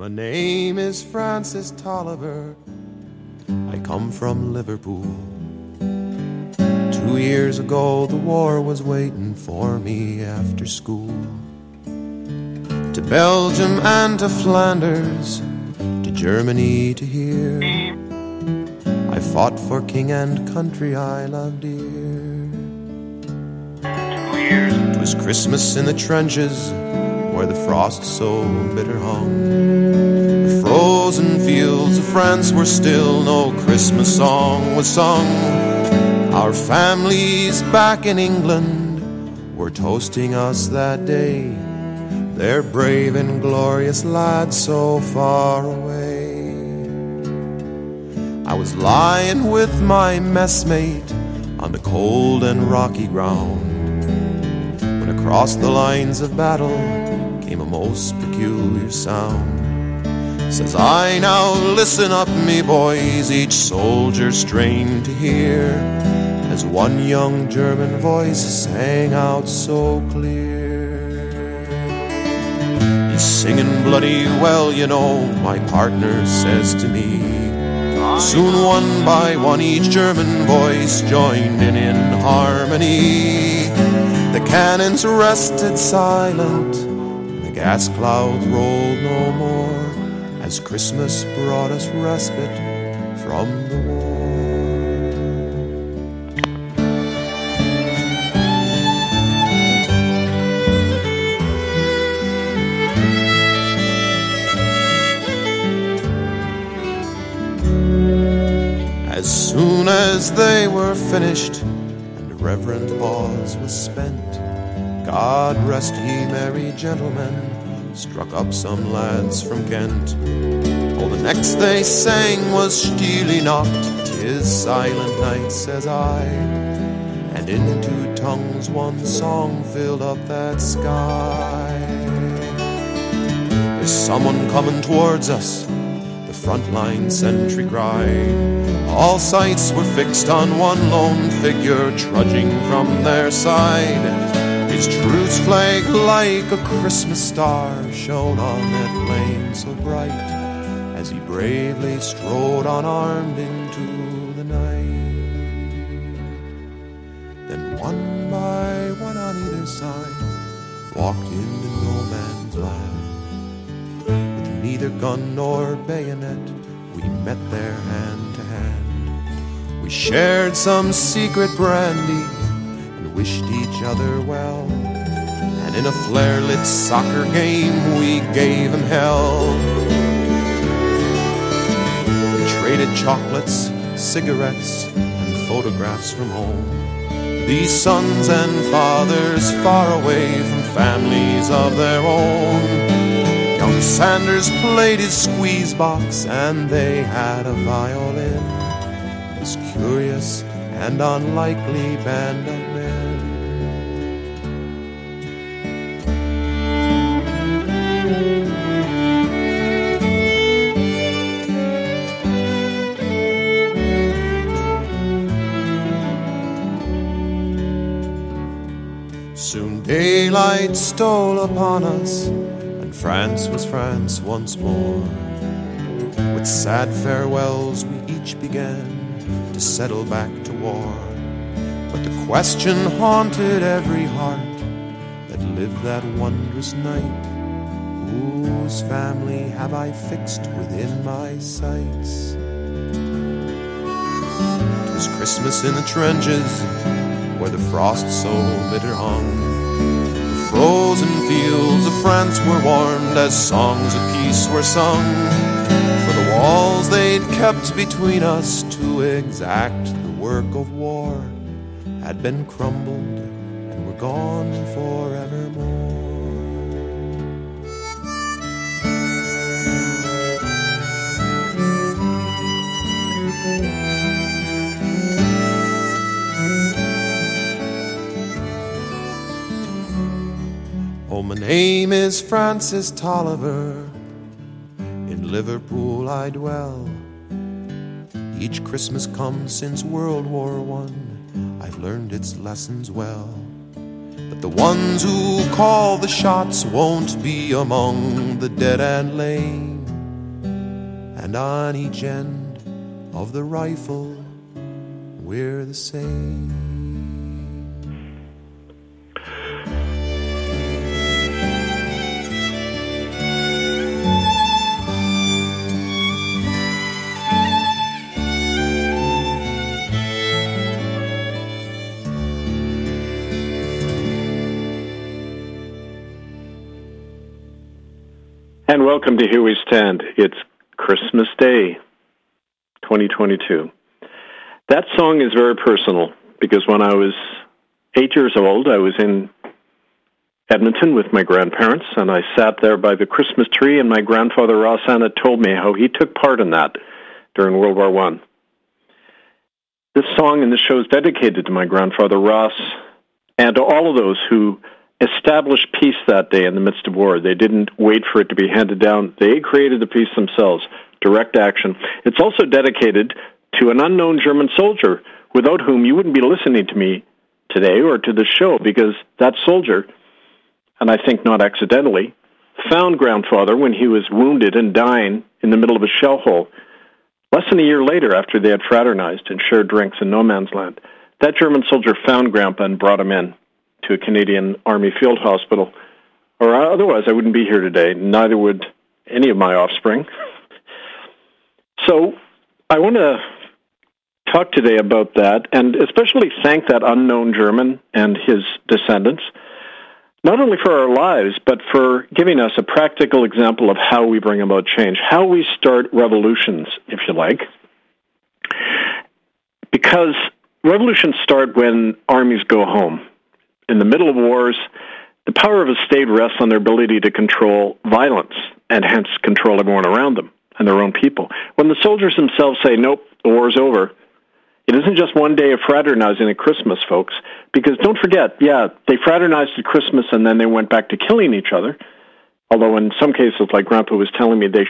My name is Francis Tolliver. I come from Liverpool. Two years ago, the war was waiting for me after school. To Belgium and to Flanders, to Germany to here. I fought for king and country I love dear. It was Christmas in the trenches where the frost so bitter hung. The frozen fields of France were still, no Christmas song was sung. Our families back in England were toasting us that day. They're brave and glorious lads so far away. I was lying with my messmate on the cold and rocky ground when across the lines of battle a most peculiar sound. Says I now listen up, me boys, each soldier strained to hear as one young German voice sang out so clear. He's singing bloody well, you know, my partner says to me. Soon one by one each German voice joined in in harmony. The cannons rested silent, gas clouds rolled no more as Christmas brought us respite from the war. As soon as they were finished and reverent pause was spent, God rest ye merry gentlemen, struck up some lads from Kent. Oh, the next they sang was Stille Nacht, tis silent night, says I. And in two tongues one song filled up that sky. There's someone coming towards us, the frontline sentry cried. All sights were fixed on one lone figure trudging from their side. His truce flag, like a Christmas star, shone on that plain so bright as he bravely strode unarmed into the night. Then one by one on either side walked into no man's land. With neither gun nor bayonet, we met there hand to hand. We shared some secret brandy and wished each other well. And in a flare lit soccer game, we gave him hell. We traded chocolates, cigarettes, and photographs from home. These sons and fathers far away from families of their own. Young Sanders played his squeeze box, and they had a violin. This curious and unlikely band of daylight stole upon us, and France was France once more. With sad farewells, we each began to settle back to war. But the question haunted every heart that lived that wondrous night Whose family have I fixed within my sights? It was Christmas in the trenches where the frost so bitter hung. Frozen fields of France were warmed as songs of peace were sung. For the walls they'd kept between us to exact the work of war had been crumbled and were gone forevermore. My name is Francis Tolliver. In Liverpool I dwell. Each Christmas come since World War One. I've learned its lessons well. But the ones who call the shots won't be among the dead and lame. and on each end of the rifle, we're the same. And welcome to Here We Stand. It's Christmas Day 2022. That song is very personal because when I was eight years old, I was in Edmonton with my grandparents, and I sat there by the Christmas tree, and my grandfather Ross Annett told me how he took part in that during World War One. This song and this show is dedicated to my grandfather Ross and to all of those who established peace that day in the midst of war. They didn't wait for it to be handed down. They created the peace themselves. Direct action. It's also dedicated to an unknown German soldier without whom you wouldn't be listening to me today or to the show because that soldier, and I think not accidentally, found grandfather when he was wounded and dying in the middle of a shell hole. Less than a year later, after they had fraternized and shared drinks in no man's land, that German soldier found Grandpa and brought him in to a Canadian Army field hospital, or otherwise I wouldn't be here today. Neither would any of my offspring. So I want to talk today about that and especially thank that unknown German and his descendants, not only for our lives, but for giving us a practical example of how we bring about change, how we start revolutions, if you like. Because revolutions start when armies go home in the middle of wars, the power of a state rests on their ability to control violence and hence control everyone around them and their own people. When the soldiers themselves say, nope, the war's over, it isn't just one day of fraternizing at Christmas, folks, because don't forget, yeah, they fraternized at Christmas and then they went back to killing each other. Although in some cases, like Grandpa was telling me, they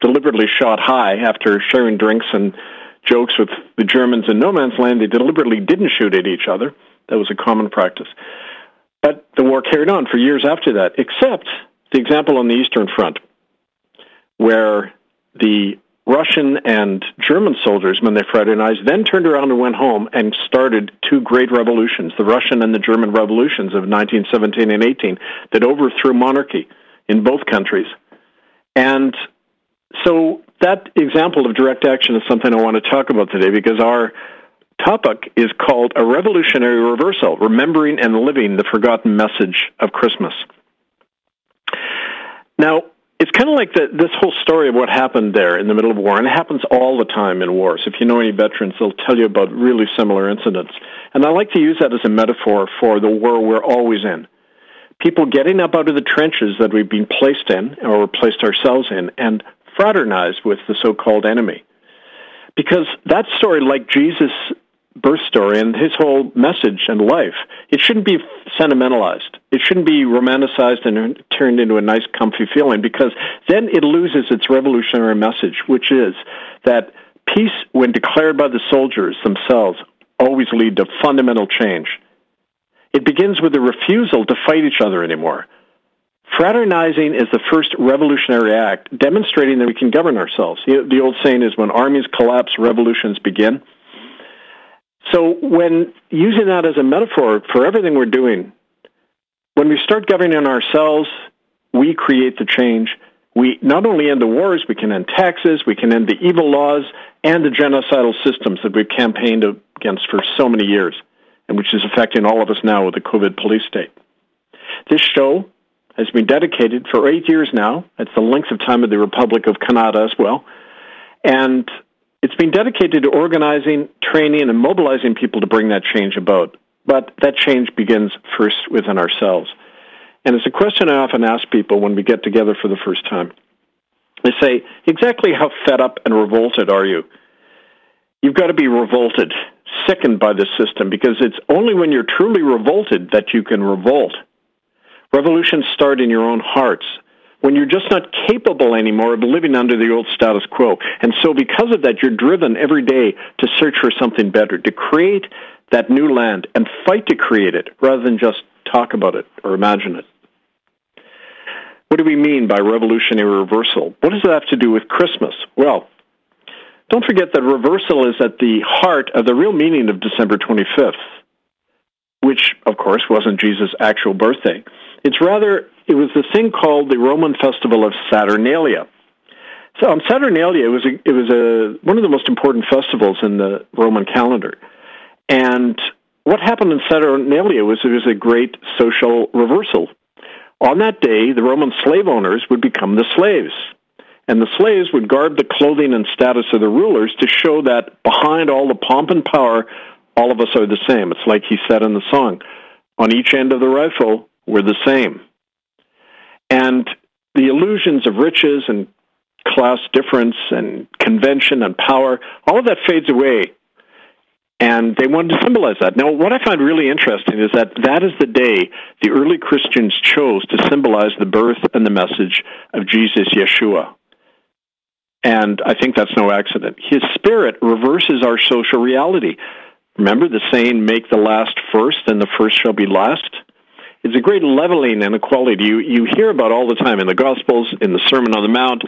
deliberately shot high after sharing drinks and jokes with the Germans in no man's land. They deliberately didn't shoot at each other. That was a common practice. But the war carried on for years after that, except the example on the Eastern Front, where the Russian and German soldiers, when they fraternized, then turned around and went home and started two great revolutions, the Russian and the German revolutions of 1917 and 18, that overthrew monarchy in both countries. And so that example of direct action is something I want to talk about today because our topic is called A Revolutionary Reversal Remembering and Living the Forgotten Message of Christmas. Now, it's kind of like the, this whole story of what happened there in the middle of war, and it happens all the time in wars. If you know any veterans, they'll tell you about really similar incidents. And I like to use that as a metaphor for the war we're always in. People getting up out of the trenches that we've been placed in, or placed ourselves in, and fraternize with the so-called enemy. Because that story, like Jesus' birth story and his whole message and life. It shouldn't be sentimentalized. It shouldn't be romanticized and turned into a nice, comfy feeling because then it loses its revolutionary message, which is that peace, when declared by the soldiers themselves, always lead to fundamental change. It begins with the refusal to fight each other anymore. Fraternizing is the first revolutionary act, demonstrating that we can govern ourselves. The old saying is when armies collapse, revolutions begin. So when using that as a metaphor for everything we're doing, when we start governing ourselves, we create the change. We not only end the wars, we can end taxes, we can end the evil laws and the genocidal systems that we've campaigned against for so many years, and which is affecting all of us now with the COVID police state. This show has been dedicated for eight years now. It's the length of time of the Republic of Canada as well. And it's been dedicated to organizing, training, and mobilizing people to bring that change about. But that change begins first within ourselves. And it's a question I often ask people when we get together for the first time. They say, exactly how fed up and revolted are you? You've got to be revolted, sickened by the system, because it's only when you're truly revolted that you can revolt. Revolutions start in your own hearts when you're just not capable anymore of living under the old status quo. And so because of that, you're driven every day to search for something better, to create that new land and fight to create it rather than just talk about it or imagine it. What do we mean by revolutionary reversal? What does that have to do with Christmas? Well, don't forget that reversal is at the heart of the real meaning of December 25th, which, of course, wasn't Jesus' actual birthday. It's rather, it was the thing called the Roman festival of Saturnalia. So on Saturnalia, it was a, it was a one of the most important festivals in the Roman calendar, and what happened in Saturnalia was it was a great social reversal. On that day, the Roman slave owners would become the slaves, and the slaves would guard the clothing and status of the rulers to show that behind all the pomp and power, all of us are the same. It's like he said in the song, "On each end of the rifle, we're the same." And the illusions of riches and class difference and convention and power, all of that fades away. And they wanted to symbolize that. Now, what I find really interesting is that that is the day the early Christians chose to symbolize the birth and the message of Jesus, Yeshua. And I think that's no accident. His spirit reverses our social reality. Remember the saying, make the last first and the first shall be last? It's a great leveling and equality you, you hear about all the time in the Gospels, in the Sermon on the Mount.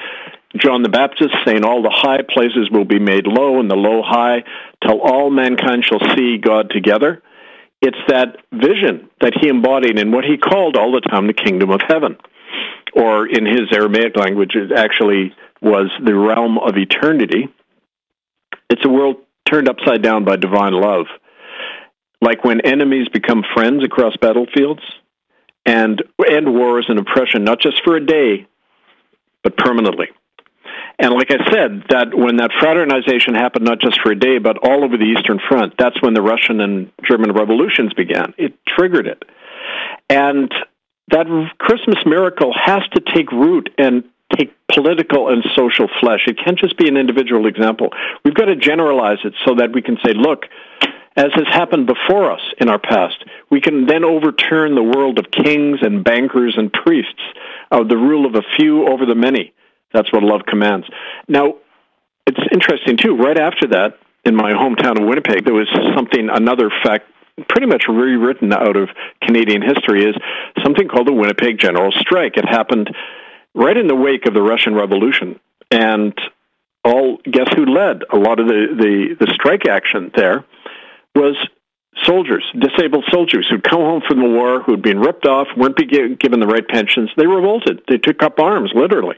John the Baptist saying, All the high places will be made low, and the low high, till all mankind shall see God together. It's that vision that he embodied in what he called all the time the kingdom of heaven. Or in his Aramaic language, it actually was the realm of eternity. It's a world turned upside down by divine love. Like when enemies become friends across battlefields and end wars and oppression, not just for a day, but permanently. And like I said, that when that fraternization happened, not just for a day, but all over the Eastern Front, that's when the Russian and German revolutions began. It triggered it. And that Christmas miracle has to take root and take political and social flesh. It can't just be an individual example. We've got to generalize it so that we can say, look, as has happened before us in our past, we can then overturn the world of kings and bankers and priests, of the rule of a few over the many. That's what love commands. Now, it's interesting too. Right after that, in my hometown of Winnipeg, there was something, another fact, pretty much rewritten out of Canadian history, is something called the Winnipeg General Strike. It happened right in the wake of the Russian Revolution, and all guess who led a lot of the the, the strike action there was soldiers, disabled soldiers who'd come home from the war, who'd been ripped off, weren't being given the right pensions. They revolted. They took up arms, literally.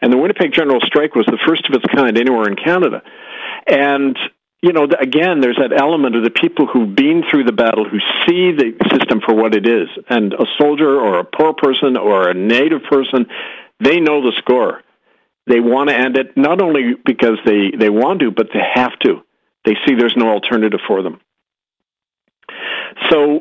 And the Winnipeg General Strike was the first of its kind anywhere in Canada. And you know, again, there's that element of the people who've been through the battle, who see the system for what it is. And a soldier or a poor person or a native person, they know the score. They want to end it, not only because they, they want to, but they have to. They see there's no alternative for them. So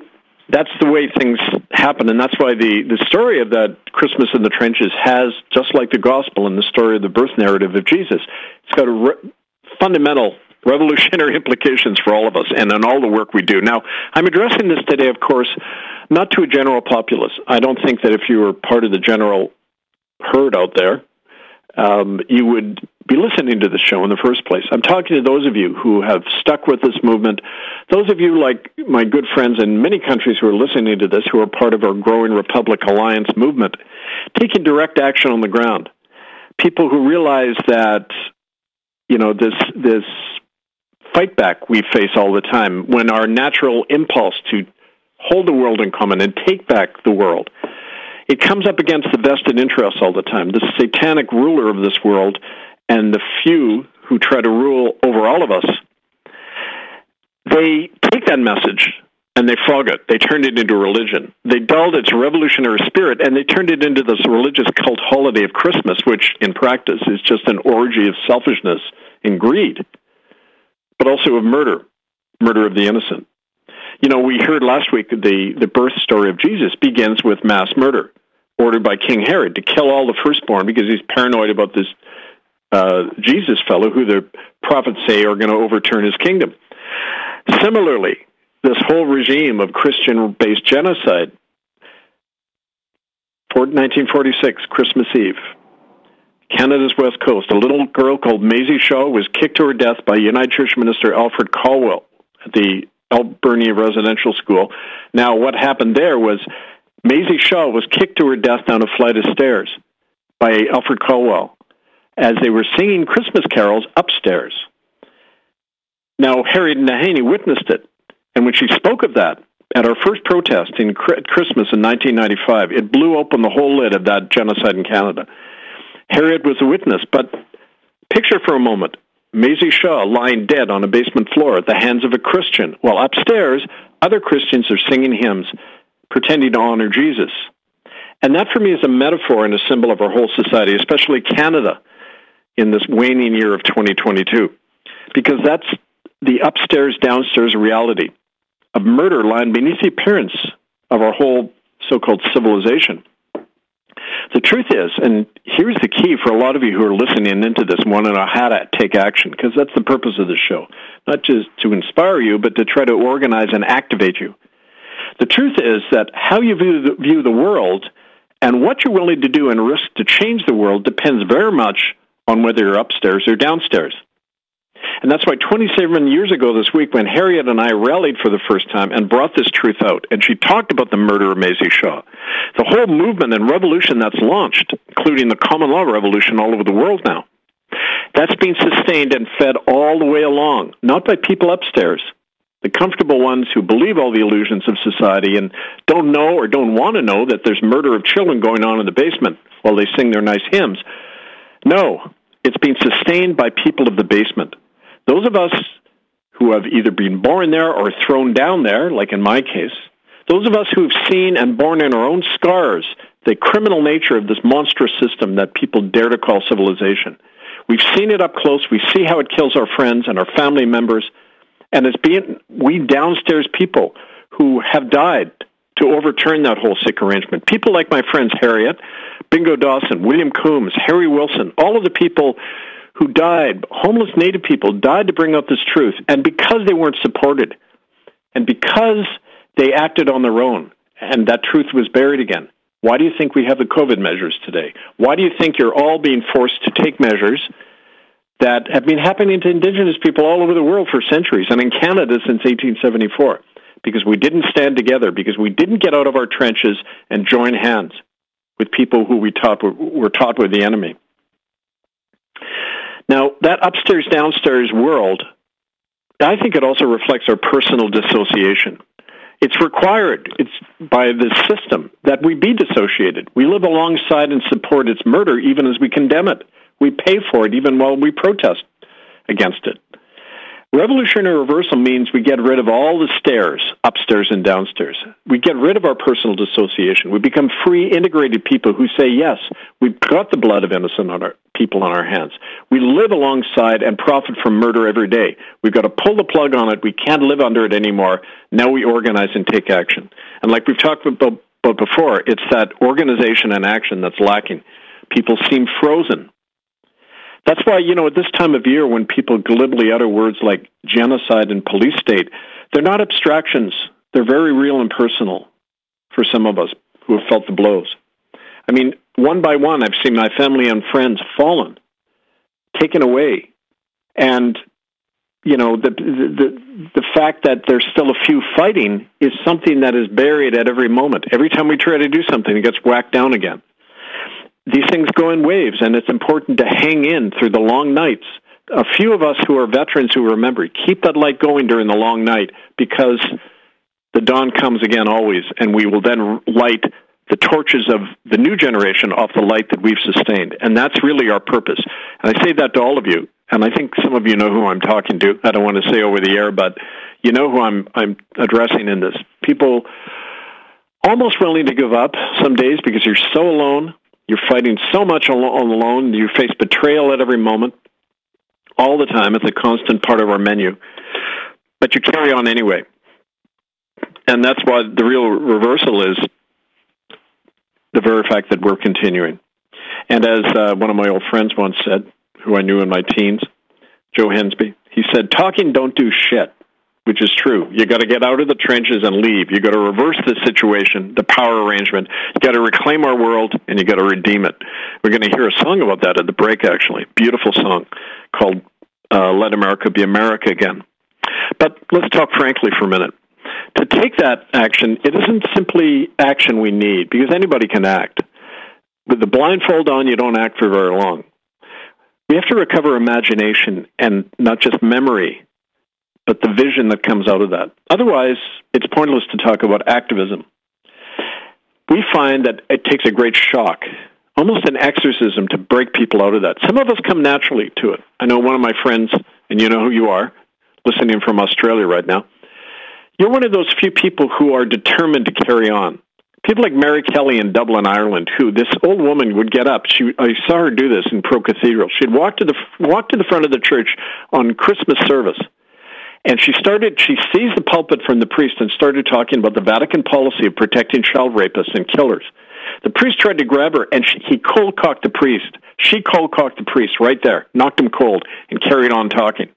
that's the way things happen, and that's why the, the story of that Christmas in the trenches has, just like the gospel and the story of the birth narrative of Jesus, it's got a re- fundamental revolutionary implications for all of us and in all the work we do. Now, I'm addressing this today, of course, not to a general populace. I don't think that if you were part of the general herd out there, um, you would be listening to the show in the first place. I'm talking to those of you who have stuck with this movement, those of you like my good friends in many countries who are listening to this, who are part of our growing Republic Alliance movement, taking direct action on the ground. People who realize that, you know, this, this fight back we face all the time when our natural impulse to hold the world in common and take back the world it comes up against the vested interests all the time. The satanic ruler of this world and the few who try to rule over all of us, they take that message and they fog it. They turned it into religion. They dulled its revolutionary spirit and they turned it into this religious cult holiday of Christmas, which in practice is just an orgy of selfishness and greed, but also of murder, murder of the innocent. You know, we heard last week the, the birth story of Jesus begins with mass murder ordered by King Herod to kill all the firstborn because he's paranoid about this uh, Jesus fellow who the prophets say are going to overturn his kingdom. Similarly, this whole regime of Christian based genocide, 1946, Christmas Eve, Canada's West Coast, a little girl called Maisie Shaw was kicked to her death by United Church minister Alfred Caldwell at the Alberni Residential School. Now, what happened there was Maisie Shaw was kicked to her death down a flight of stairs by Alfred Caldwell as they were singing Christmas carols upstairs. Now, Harriet Nahanee witnessed it, and when she spoke of that at our first protest in Christmas in 1995, it blew open the whole lid of that genocide in Canada. Harriet was a witness, but picture for a moment Maisie Shaw lying dead on a basement floor at the hands of a Christian, while upstairs, other Christians are singing hymns pretending to honor Jesus. And that for me is a metaphor and a symbol of our whole society, especially Canada in this waning year of 2022, because that's the upstairs downstairs reality of murder lying beneath the appearance of our whole so called civilization. The truth is, and here's the key for a lot of you who are listening into this and want to know how to take action, because that's the purpose of this show. Not just to inspire you, but to try to organize and activate you. The truth is that how you view the, view the world and what you're willing to do and risk to change the world depends very much on whether you're upstairs or downstairs. And that's why 27 years ago this week, when Harriet and I rallied for the first time and brought this truth out, and she talked about the murder of Maisie Shaw, the whole movement and revolution that's launched, including the common law revolution all over the world now, that's being sustained and fed all the way along, not by people upstairs, the comfortable ones who believe all the illusions of society and don't know or don't want to know that there's murder of children going on in the basement while they sing their nice hymns. No, it's being sustained by people of the basement. Those of us who have either been born there or thrown down there, like in my case, those of us who have seen and borne in our own scars the criminal nature of this monstrous system that people dare to call civilization. We've seen it up close. We see how it kills our friends and our family members. And it's being we downstairs people who have died to overturn that whole sick arrangement. People like my friends Harriet, Bingo Dawson, William Combes, Harry Wilson, all of the people who died, homeless Native people, died to bring out this truth. And because they weren't supported, and because they acted on their own, and that truth was buried again, why do you think we have the COVID measures today? Why do you think you're all being forced to take measures that have been happening to Indigenous people all over the world for centuries, and in Canada since 1874? Because we didn't stand together, because we didn't get out of our trenches and join hands with people who we taught were, were taught were the enemy. Now, that upstairs downstairs world, I think it also reflects our personal dissociation. It's required it's by the system that we be dissociated. We live alongside and support its murder even as we condemn it. We pay for it even while we protest against it. Revolutionary reversal means we get rid of all the stairs, upstairs and downstairs. We get rid of our personal dissociation. We become free, integrated people who say, yes, we've got the blood of innocent on our, people on our hands. We live alongside and profit from murder every day. We've got to pull the plug on it. We can't live under it anymore. Now we organize and take action. And like we've talked about, before, it's that organization and action that's lacking. People seem frozen that's why, you know, at this time of year when people glibly utter words like genocide and police state, they're not abstractions. They're very real and personal for some of us who have felt the blows. I mean, one by one, I've seen my family and friends fallen, taken away. And, you know, the, the, the fact that there's still a few fighting is something that is buried at every moment. Every time we try to do something, it gets whacked down again these things go in waves, and it's important to hang in through the long nights. A few of us who are veterans who remember, keep that light going during the long night because the dawn comes again always, and we will then light the torches of the new generation off the light that we've sustained. And that's really our purpose. And I say that to all of you. And I think some of you know who I'm talking to. I don't want to say over the air, but you know who I'm I'm addressing in this. People almost willing to give up some days because you're so alone you're fighting so much alone. You face betrayal at every moment, all the time. It's a constant part of our menu. But you carry on anyway. And that's why the real reversal is the very fact that we're continuing. And as uh, one of my old friends once said, who I knew in my teens, Joe Hensby, he said, talking don't do shit which is true. You got to get out of the trenches and leave. You got to reverse the situation, the power arrangement. You got to reclaim our world, and you got to redeem it. We're going to hear a song about that at the break. Actually, beautiful song called uh, "Let America Be America Again." But let's talk frankly for a minute. To take that action, it isn't simply action we need because anybody can act. With the blindfold on, you don't act for very long. We have to recover imagination and not just memory, but the vision that comes out of that. Otherwise, it's pointless to talk about activism. We find that it takes a great shock, almost an exorcism, to break people out of that. Some of us come naturally to it. I know one of my friends, and you know who you are, listening from Australia right now. You're one of those few people who are determined to carry on. People like Mary Kelly in Dublin, Ireland, who this old woman would get up. She, I saw her do this in Pro Cathedral. She'd walk to the walk to the front of the church on Christmas service, and she started. She seized the pulpit from the priest and started talking about the Vatican policy of protecting child rapists and killers. The priest tried to grab her, and she, he cold cocked the priest. She cold cocked the priest right there, knocked him cold, and carried on talking.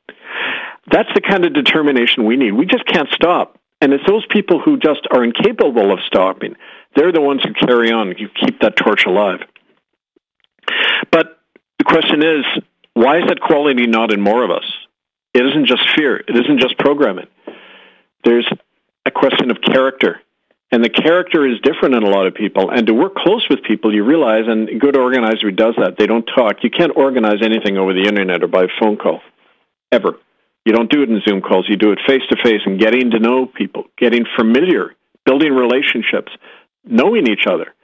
That's the kind of determination we need. We just can't stop. And it's those people who just are incapable of stopping. They're the ones who carry on, you keep that torch alive. But the question is, why is that quality not in more of us? It isn't just fear. It isn't just programming. There's a question of character. And the character is different in a lot of people. And to work close with people, you realize, and a good organizer does that, they don't talk. You can't organize anything over the internet or by phone call, ever. You don't do it in Zoom calls. You do it face to face and getting to know people, getting familiar, building relationships, knowing each other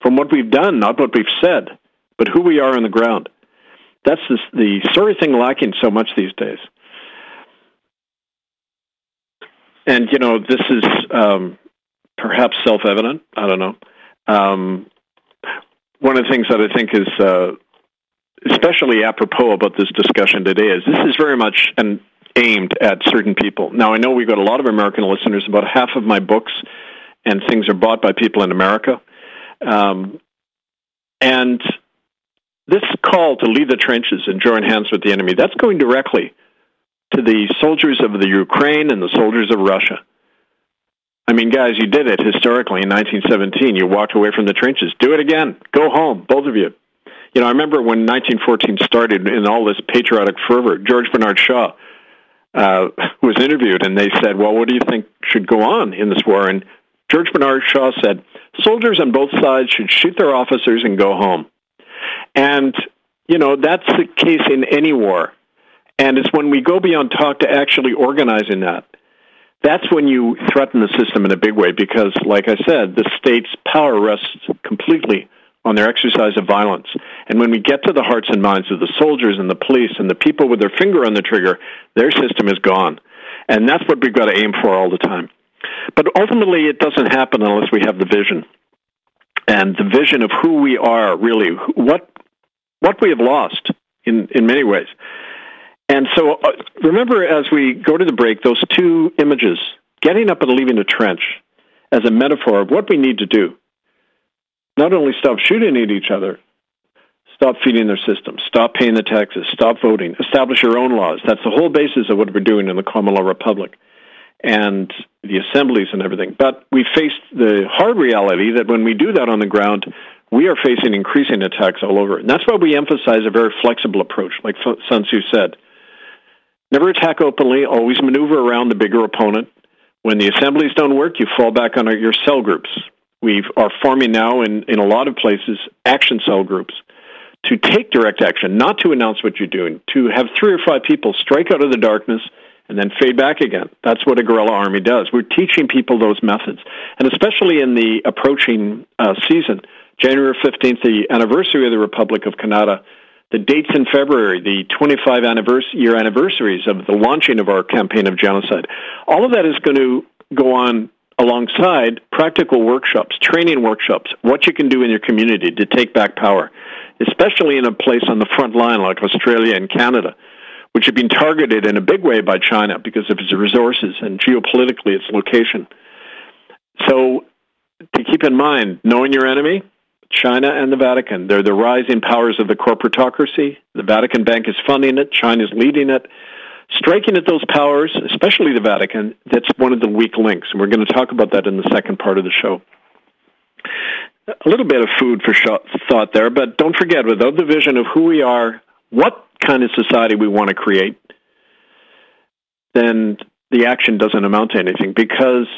from what we've done, not what we've said, but who we are on the ground. That's the, the of thing lacking so much these days. And, you know, this is um, perhaps self evident. I don't know. Um, one of the things that I think is uh, especially apropos about this discussion today is this is very much, and aimed at certain people. Now, I know we've got a lot of American listeners. About half of my books and things are bought by people in America. Um, and this call to leave the trenches and join hands with the enemy, that's going directly to the soldiers of the Ukraine and the soldiers of Russia. I mean, guys, you did it historically in 1917. You walked away from the trenches. Do it again. Go home, both of you. You know, I remember when 1914 started in all this patriotic fervor, George Bernard Shaw uh, was interviewed, and they said, "Well, what do you think should go on in this war?" And George Bernard Shaw said, "Soldiers on both sides should shoot their officers and go home." And you know that's the case in any war, and it's when we go beyond talk to actually organizing that. That's when you threaten the system in a big way because, like I said, the state's power rests completely on their exercise of violence. And when we get to the hearts and minds of the soldiers and the police and the people with their finger on the trigger, their system is gone. And that's what we've got to aim for all the time. But ultimately, it doesn't happen unless we have the vision. And the vision of who we are, really, what, what we have lost in, in many ways. And so uh, remember, as we go to the break, those two images, getting up and leaving the trench as a metaphor of what we need to do not only stop shooting at each other, stop feeding their system, stop paying the taxes, stop voting, establish your own laws. That's the whole basis of what we're doing in the common law republic and the assemblies and everything. But we face the hard reality that when we do that on the ground, we are facing increasing attacks all over. And that's why we emphasize a very flexible approach, like Sun Tzu said. Never attack openly, always maneuver around the bigger opponent. When the assemblies don't work, you fall back on your cell groups. We are forming now in, in a lot of places action cell groups to take direct action, not to announce what you're doing, to have three or five people strike out of the darkness and then fade back again. That's what a guerrilla army does. We're teaching people those methods. And especially in the approaching uh, season, January 15th, the anniversary of the Republic of Canada, the dates in February, the 25 anniversary, year anniversaries of the launching of our campaign of genocide, all of that is going to go on alongside practical workshops, training workshops, what you can do in your community to take back power, especially in a place on the front line like Australia and Canada, which have been targeted in a big way by China because of its resources and geopolitically its location. So, to keep in mind, knowing your enemy, China and the Vatican, they're the rising powers of the corporatocracy. The Vatican Bank is funding it, China's leading it striking at those powers, especially the Vatican, that's one of the weak links. And we're going to talk about that in the second part of the show. A little bit of food for thought there, but don't forget, without the vision of who we are, what kind of society we want to create, then the action doesn't amount to anything because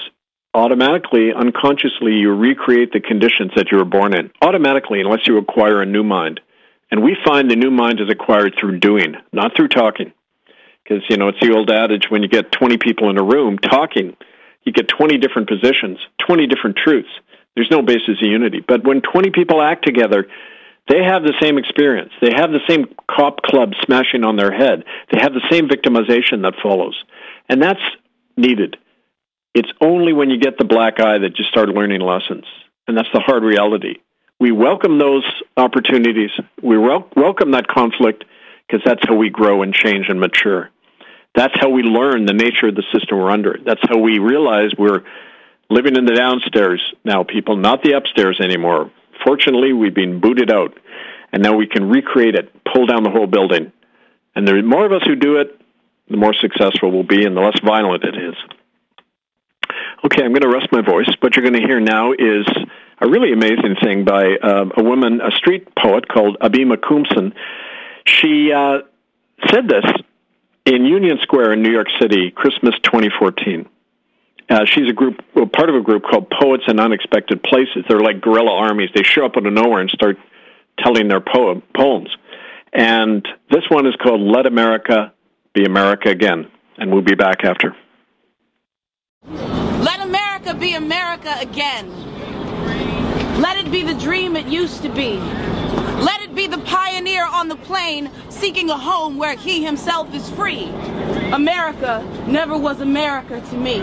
automatically, unconsciously, you recreate the conditions that you were born in. Automatically, unless you acquire a new mind. And we find the new mind is acquired through doing, not through talking. Because, you know, it's the old adage when you get 20 people in a room talking, you get 20 different positions, 20 different truths. There's no basis of unity. But when 20 people act together, they have the same experience. They have the same cop club smashing on their head. They have the same victimization that follows. And that's needed. It's only when you get the black eye that you start learning lessons. And that's the hard reality. We welcome those opportunities. We wel- welcome that conflict because that's how we grow and change and mature. That's how we learn the nature of the system we're under. That's how we realize we're living in the downstairs now, people, not the upstairs anymore. Fortunately, we've been booted out, and now we can recreate it, pull down the whole building. And the more of us who do it, the more successful we'll be and the less violent it is. Okay, I'm going to rest my voice. What you're going to hear now is a really amazing thing by uh, a woman, a street poet called Abima Koomson. She uh, said this in Union Square in New York City, Christmas 2014. Uh, she's a group, well, part of a group called Poets in Unexpected Places. They're like guerrilla armies. They show up out of nowhere and start telling their poem, poems. And this one is called Let America Be America Again. And we'll be back after. Be America again. Let it be the dream it used to be. Let it be the pioneer on the plain seeking a home where he himself is free. America never was America to me.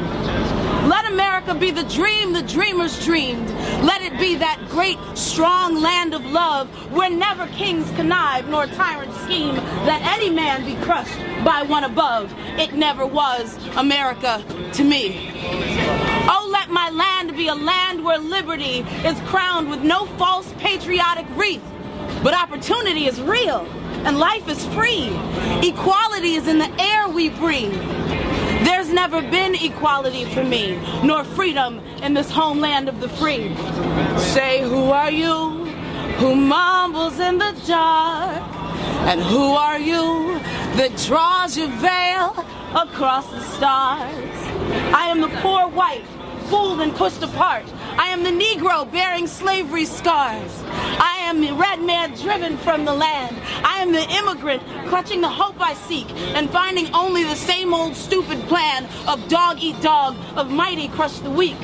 Let America be the dream the dreamers dreamed. Let it be that great, strong land of love where never kings connive nor tyrants scheme that any man be crushed by one above. It never was America to me. My land be a land where liberty is crowned with no false patriotic wreath, but opportunity is real and life is free. Equality is in the air we breathe. There's never been equality for me, nor freedom in this homeland of the free. Say, who are you who mumbles in the dark? And who are you that draws your veil across the stars? I am the poor white, fooled and pushed apart. I am the Negro bearing slavery's scars. I am the red man driven from the land. I am the immigrant clutching the hope I seek and finding only the same old stupid plan of dog eat dog, of mighty crush the weak.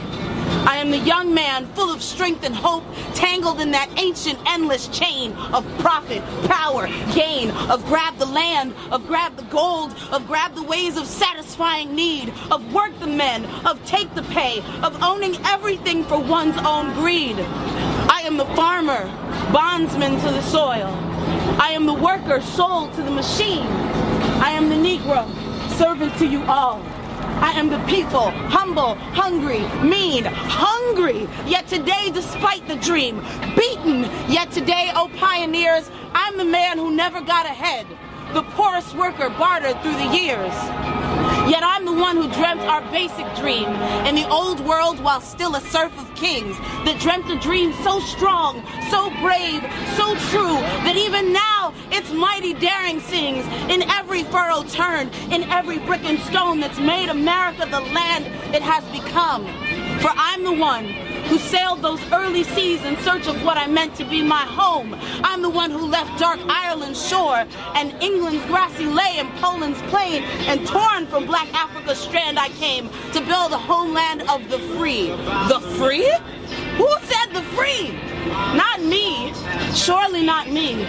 I am the young man full of strength and hope, tangled in that ancient endless chain of profit, power, gain, of grab the land, of grab the gold, of grab the ways of satisfying need, of work the men, of take the pay, of owning everything for one's own greed. I am the farmer, bondsman to the soil. I am the worker, sold to the machine. I am the Negro, servant to you all. I am the people, humble, hungry, mean, hungry, yet today, despite the dream, beaten, yet today, oh pioneers, I'm the man who never got ahead, the poorest worker bartered through the years. Yet I'm the one who dreamt our basic dream in the old world while still a serf of kings, that dreamt a dream so strong, so brave, so true, that even now its mighty daring sings in every furrow turned, in every brick and stone that's made America the land it has become. For I'm the one who sailed those early seas in search of what I meant to be my home. I'm the one who left dark Ireland's shore and England's grassy lay and Poland's plain, and torn from black Africa's strand I came to build a homeland of the free. The free? Who said the free? Not me. Surely not me.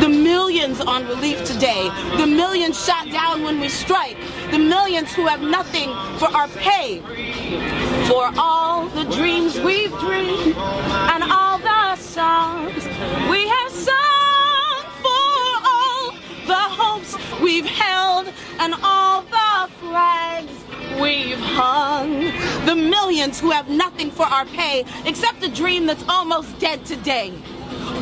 The millions on relief today. The millions shot down when we strike. The millions who have nothing for our pay. For all the dreams we've dreamed and all the songs we have sung. For all the hopes we've held and all the flags we've hung. The millions who have nothing for our pay except a dream that's almost dead today.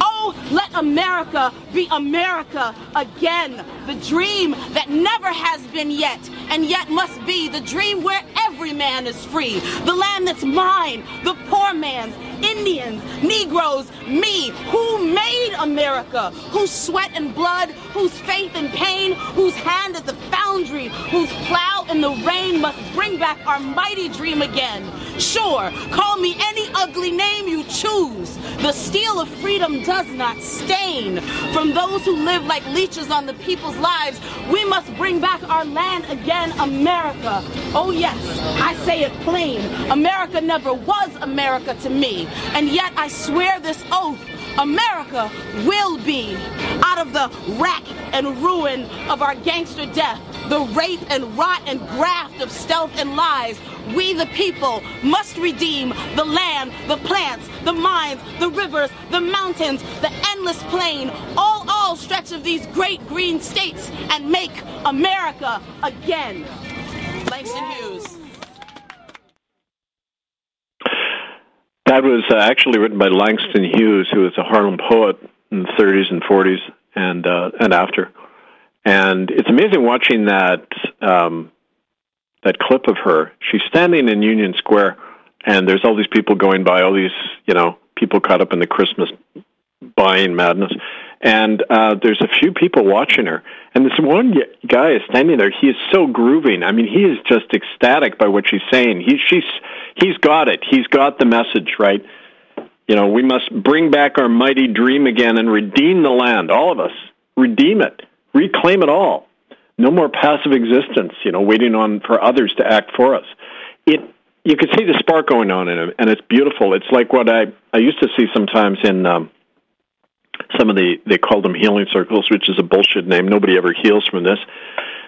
Oh, let America be America again. The dream that never has been yet and yet must be. The dream where every man is free. The land that's mine, the poor man's, Indians, Negroes, me, who made America, whose sweat and blood, whose faith and pain, whose hand at the foundry, whose plow in the rain must bring back our mighty dream again. Sure, call me any ugly name you choose. The steel of freedom does not stain. From those who live like leeches on the people's lives, we must bring back our land again, America. Oh, yes, I say it plain. America never was America to me. And yet I swear this oath America will be out of the rack and ruin of our gangster death, the rape and rot and graft of stealth and lies. We, the people, must redeem the land, the plants, the mines, the rivers, the mountains, the endless plain, all, all stretch of these great green states and make America again. Langston Hughes. That was uh, actually written by Langston Hughes, who was a Harlem poet in the 30s and 40s and uh, and after. And it's amazing watching that um, that clip of her. She's standing in Union Square, and there's all these people going by, all these you know people caught up in the Christmas buying madness. And uh, there's a few people watching her, and this one guy is standing there. He is so grooving. I mean, he is just ecstatic by what she's saying. He, she's, he's got it. He's got the message right. You know, we must bring back our mighty dream again and redeem the land. All of us, redeem it, reclaim it all. No more passive existence. You know, waiting on for others to act for us. It you can see the spark going on in him, and it's beautiful. It's like what I I used to see sometimes in. Um, some of the they called them healing circles, which is a bullshit name. Nobody ever heals from this.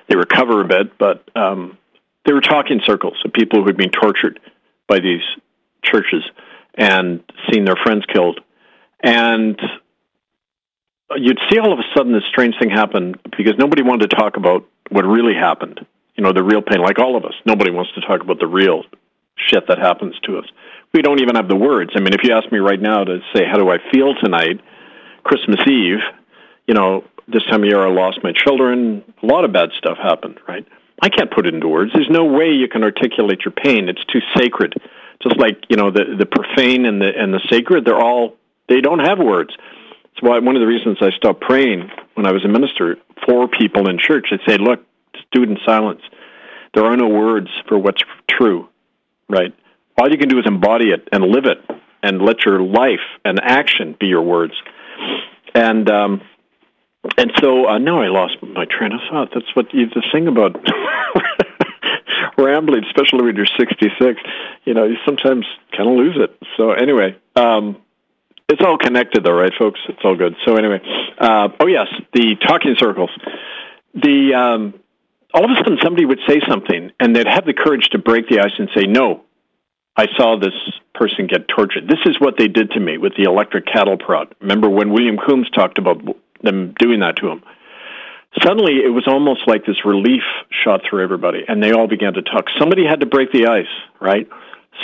They recover a bit, but um, they were talking circles of people who had been tortured by these churches and seen their friends killed, and you'd see all of a sudden this strange thing happen because nobody wanted to talk about what really happened. You know, the real pain. Like all of us, nobody wants to talk about the real shit that happens to us. We don't even have the words. I mean, if you ask me right now to say how do I feel tonight Christmas Eve, you know, this time of year I lost my children. A lot of bad stuff happened, right? I can't put it into words. There's no way you can articulate your pain. It's too sacred. Just like, you know, the the profane and the and the sacred, they're all they don't have words. That's why one of the reasons I stopped praying when I was a minister for people in church. I'd say, look, in silence. There are no words for what's true, right? All you can do is embody it and live it and let your life and action be your words. And um, and so uh, now I lost my train of thought. That's what you just sing about. Rambling, especially when you're 66, you know, you sometimes kind of lose it. So anyway, um, it's all connected, though, right, folks? It's all good. So anyway, uh, oh yes, the talking circles. The um, all of a sudden somebody would say something, and they'd have the courage to break the ice and say, "No, I saw this person get tortured. This is what they did to me with the electric cattle prod. Remember when William Combes talked about them doing that to him? Suddenly, it was almost like this relief shot through everybody, and they all began to talk. Somebody had to break the ice, right?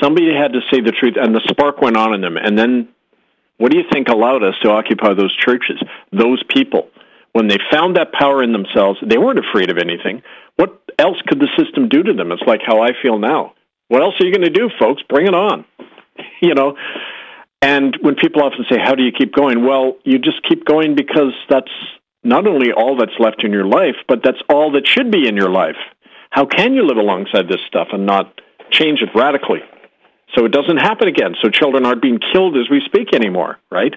Somebody had to say the truth, and the spark went on in them. And then, what do you think allowed us to occupy those churches? Those people. When they found that power in themselves, they weren't afraid of anything. What else could the system do to them? It's like how I feel now what else are you going to do, folks? Bring it on. you know, and when people often say, "How do you keep going?" Well, you just keep going because that's not only all that's left in your life, but that's all that should be in your life. How can you live alongside this stuff and not change it radically? So it doesn't happen again. So children aren't being killed as we speak anymore, right?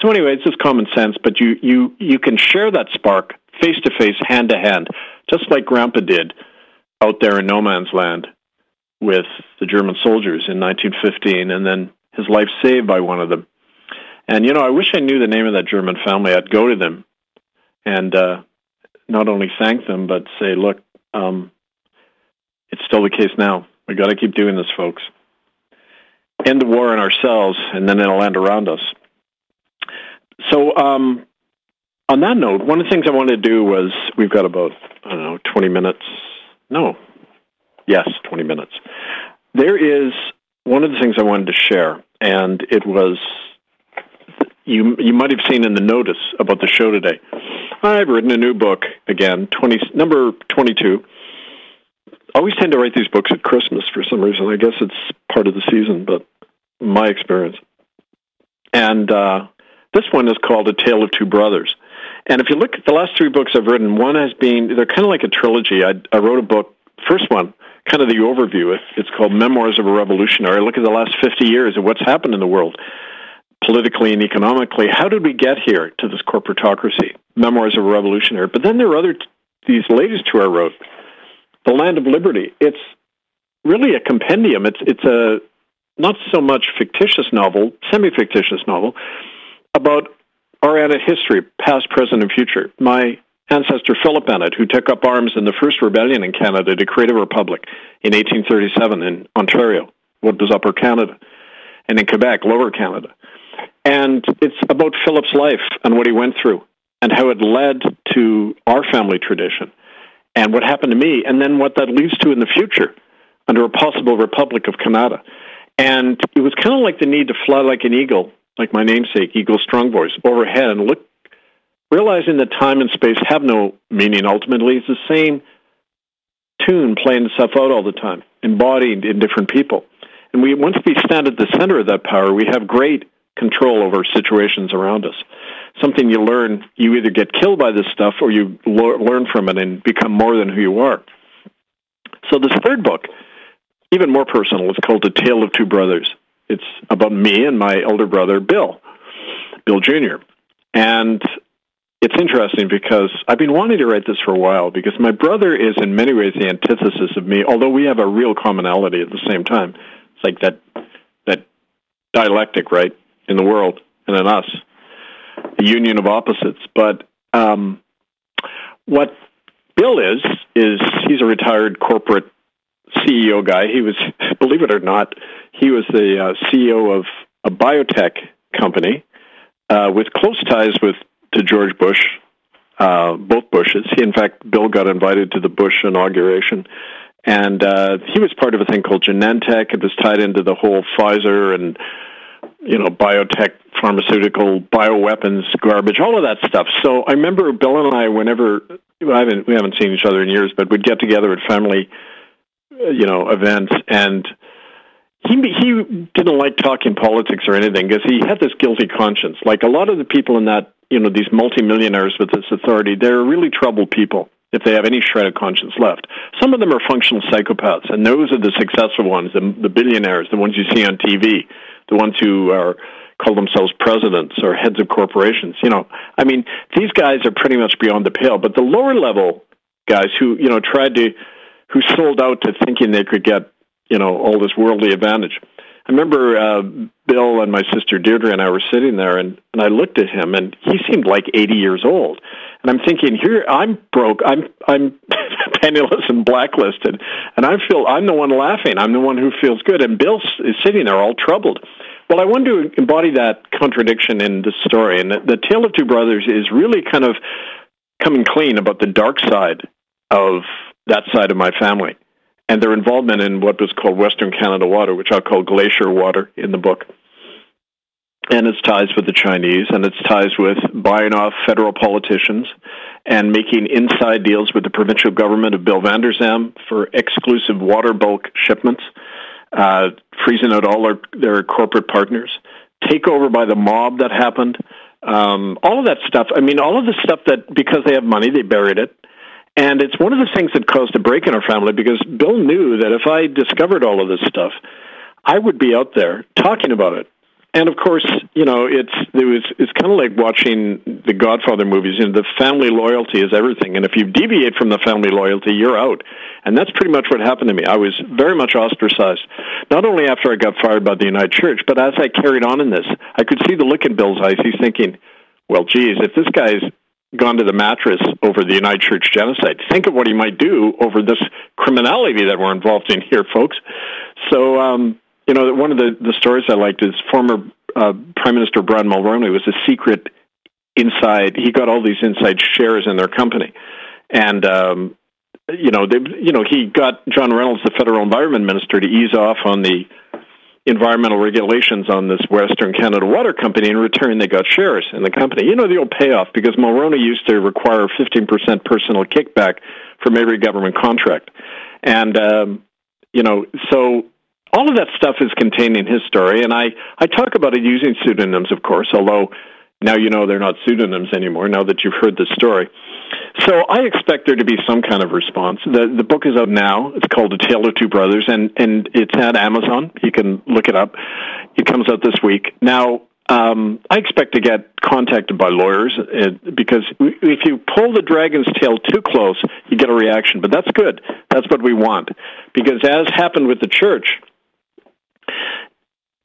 So anyway, it's just common sense, but you you you can share that spark face to face, hand to hand, just like Grandpa did out there in no man's land with the German soldiers in 1915, and then his life saved by one of them. And you know, I wish I knew the name of that German family. I'd go to them and uh, not only thank them, but say, "Look, um, it's still the case now. We got to keep doing this, folks. End the war on ourselves, and then it'll end around us." So, um, on that note, one of the things I wanted to do was we've got about I don't know 20 minutes. No, Yes, 20 minutes. There is one of the things I wanted to share, and it was you you might have seen in the notice about the show today. I've written a new book again, 20 number 22. I always tend to write these books at Christmas for some reason. I guess it's part of the season, but my experience. And uh, this one is called A Tale of Two Brothers. And if you look at the last three books I've written, one has been, they're kind of like a trilogy. I, I wrote a book, first one, kind of the overview. It's called Memoirs of a Revolutionary. Look at the last 50 years of what's happened in the world, politically and economically. How did we get here to this corporatocracy? Memoirs of a Revolutionary. But then there are other, these latest two I wrote, The Land of Liberty. It's really a compendium. It's, it's a not so much fictitious novel, semi-fictitious novel, about our Annett history, past, present, and future. My ancestor Philip Bennett, who took up arms in the first rebellion in Canada to create a republic in 1837 in Ontario, what was Upper Canada, and in Quebec, Lower Canada. And it's about Philip's life and what he went through and how it led to our family tradition and what happened to me, and then what that leads to in the future under a possible Republic of Canada. And it was kind of like the need to fly like an eagle like my namesake, Eagle Strong Voice, overhead and look, realizing that time and space have no meaning ultimately. is the same tune playing itself out all the time, embodied in different people. And we, once we stand at the center of that power, we have great control over situations around us. Something you learn, you either get killed by this stuff or you learn from it and become more than who you are. So this third book, even more personal, is called The Tale of Two Brothers. It's about me and my elder brother, Bill, Bill Jr. And it's interesting because I've been wanting to write this for a while because my brother is in many ways the antithesis of me, although we have a real commonality at the same time. It's like that that dialectic, right, in the world and in us, a union of opposites. But um, what Bill is is he's a retired corporate CEO guy. He was, believe it or not, he was the uh, CEO of a biotech company uh, with close ties with to George Bush, uh, both Bushes. He, in fact, Bill got invited to the Bush inauguration, and uh, he was part of a thing called Genentech. It was tied into the whole Pfizer and you know biotech, pharmaceutical, bioweapons, garbage, all of that stuff. So I remember Bill and I, whenever I haven't we haven't seen each other in years, but we'd get together at family you know events and he he didn't like talking politics or anything because he had this guilty conscience. Like a lot of the people in that, you know, these multimillionaires with this authority, they're really troubled people if they have any shred of conscience left. Some of them are functional psychopaths, and those are the successful ones, the, the billionaires, the ones you see on TV, the ones who are call themselves presidents or heads of corporations. You know, I mean, these guys are pretty much beyond the pale. But the lower level guys who you know tried to who sold out to thinking they could get, you know, all this worldly advantage. I remember uh, Bill and my sister Deirdre and I were sitting there, and, and I looked at him, and he seemed like 80 years old. And I'm thinking, here I'm broke, I'm I'm penniless and blacklisted, and I feel I'm the one laughing, I'm the one who feels good, and Bill is sitting there all troubled. Well, I want to embody that contradiction in the story, and the, the Tale of Two Brothers is really kind of coming clean about the dark side of that side of my family and their involvement in what was called Western Canada Water, which I'll call Glacier Water in the book. And its ties with the Chinese, and its ties with buying off federal politicians and making inside deals with the provincial government of Bill Vander Zalm for exclusive water bulk shipments, uh, freezing out all their, their corporate partners, takeover by the mob that happened, um, all of that stuff. I mean, all of the stuff that because they have money, they buried it and it's one of the things that caused a break in our family because Bill knew that if I discovered all of this stuff, I would be out there talking about it. And of course, you know, it's it was it's kind of like watching the Godfather movies. You know, the family loyalty is everything, and if you deviate from the family loyalty, you're out. And that's pretty much what happened to me. I was very much ostracized, not only after I got fired by the United Church, but as I carried on in this, I could see the look in Bill's eyes. He's thinking, "Well, geez, if this guy's gone to the mattress over the United Church genocide. Think of what he might do over this criminality that we're involved in here, folks. So, um, you know, one of the, the stories I liked is former uh, Prime Minister Brian Mulroney was a secret inside. He got all these inside shares in their company, and um, you know, they, you know, he got John Reynolds, the federal environment minister, to ease off on the environmental regulations on this Western Canada Water Company. In return, they got shares in the company. You know the old payoff because Mulroney used to require 15% personal kickback from every government contract. And um, you know, so all of that stuff is contained in his story, and I I talk about it using pseudonyms, of course, although now you know they're not pseudonyms anymore. Now that you've heard the story, so I expect there to be some kind of response. the The book is out now. It's called A Tale of Two Brothers, and and it's at Amazon. You can look it up. It comes out this week. Now um, I expect to get contacted by lawyers uh, because if you pull the dragon's tail too close, you get a reaction. But that's good. That's what we want. Because as happened with the church,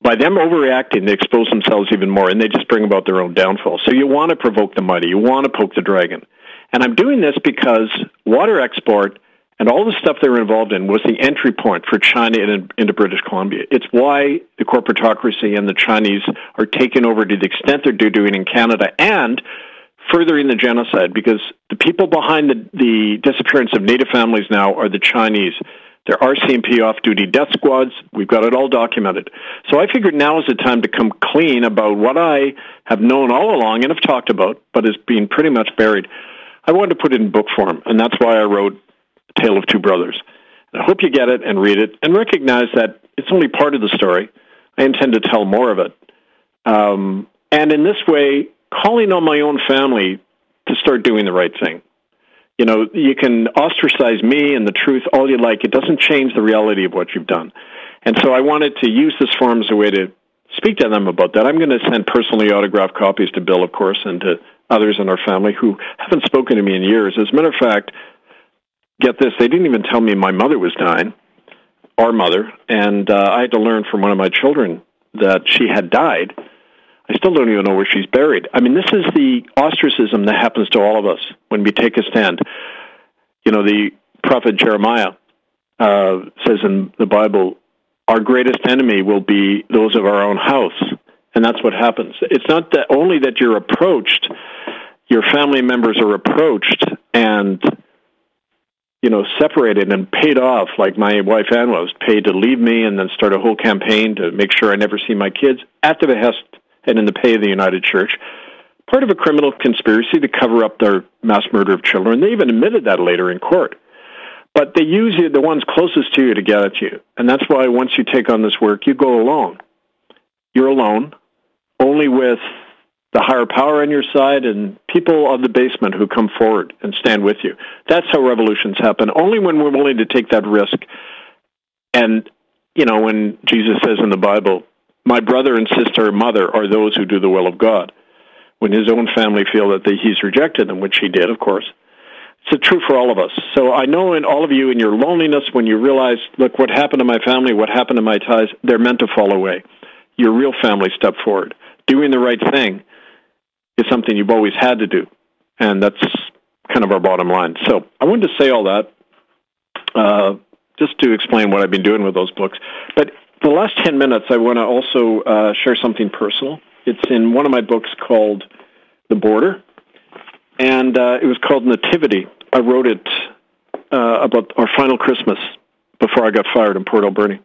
by them overreacting, they expose themselves even more and they just bring about their own downfall. So you want to provoke the mighty. You want to poke the dragon. And I'm doing this because water export and all the stuff they were involved in was the entry point for China into British Columbia. It's why the corporatocracy and the Chinese are taking over to the extent they're doing in Canada and furthering the genocide because the people behind the, the disappearance of Native families now are the Chinese. They're RCMP off duty death squads. We've got it all documented. So I figured now is the time to come clean about what I have known all along and have talked about, but is being pretty much buried. I wanted to put it in book form, and that's why I wrote Tale of Two Brothers. I hope you get it and read it and recognize that it's only part of the story. I intend to tell more of it. Um, and in this way, calling on my own family to start doing the right thing. You know, you can ostracize me and the truth all you like. It doesn't change the reality of what you've done. And so I wanted to use this forum as a way to speak to them about that. I'm going to send personally autographed copies to Bill, of course, and to others in our family who haven't spoken to me in years. As a matter of fact, get this, they didn't even tell me my mother was dying, our mother, and uh, I had to learn from one of my children that she had died. I still don't even know where she's buried. I mean, this is the ostracism that happens to all of us when we take a stand. You know, the prophet Jeremiah uh, says in the Bible, our greatest enemy will be those of our own house. And that's what happens. It's not that only that you're approached, your family members are approached and you know, separated and paid off, like my wife Ann was, paid to leave me and then start a whole campaign to make sure I never see my kids at the behest and in the pay of the United Church. Part of a criminal conspiracy to cover up their mass murder of children. They even admitted that later in court. But they use you, the ones closest to you to get at you. And that's why once you take on this work, you go alone. You're alone, only with the higher power on your side and people of the basement who come forward and stand with you. That's how revolutions happen. Only when we're willing to take that risk. And, you know, when Jesus says in the Bible, my brother and sister and mother are those who do the will of God. When his own family feel that he's rejected them, which he did, of course. It's true for all of us. So I know in all of you in your loneliness, when you realize, look, what happened to my family, what happened to my ties, they're meant to fall away. Your real family step forward. Doing the right thing is something you've always had to do. And that's kind of our bottom line. So I wanted to say all that uh, just to explain what I've been doing with those books. But the last 10 minutes, I want to also uh, share something personal. It's in one of my books called The Border, and uh, it was called Nativity. I wrote it uh, about our final Christmas before I got fired in Port Alberni.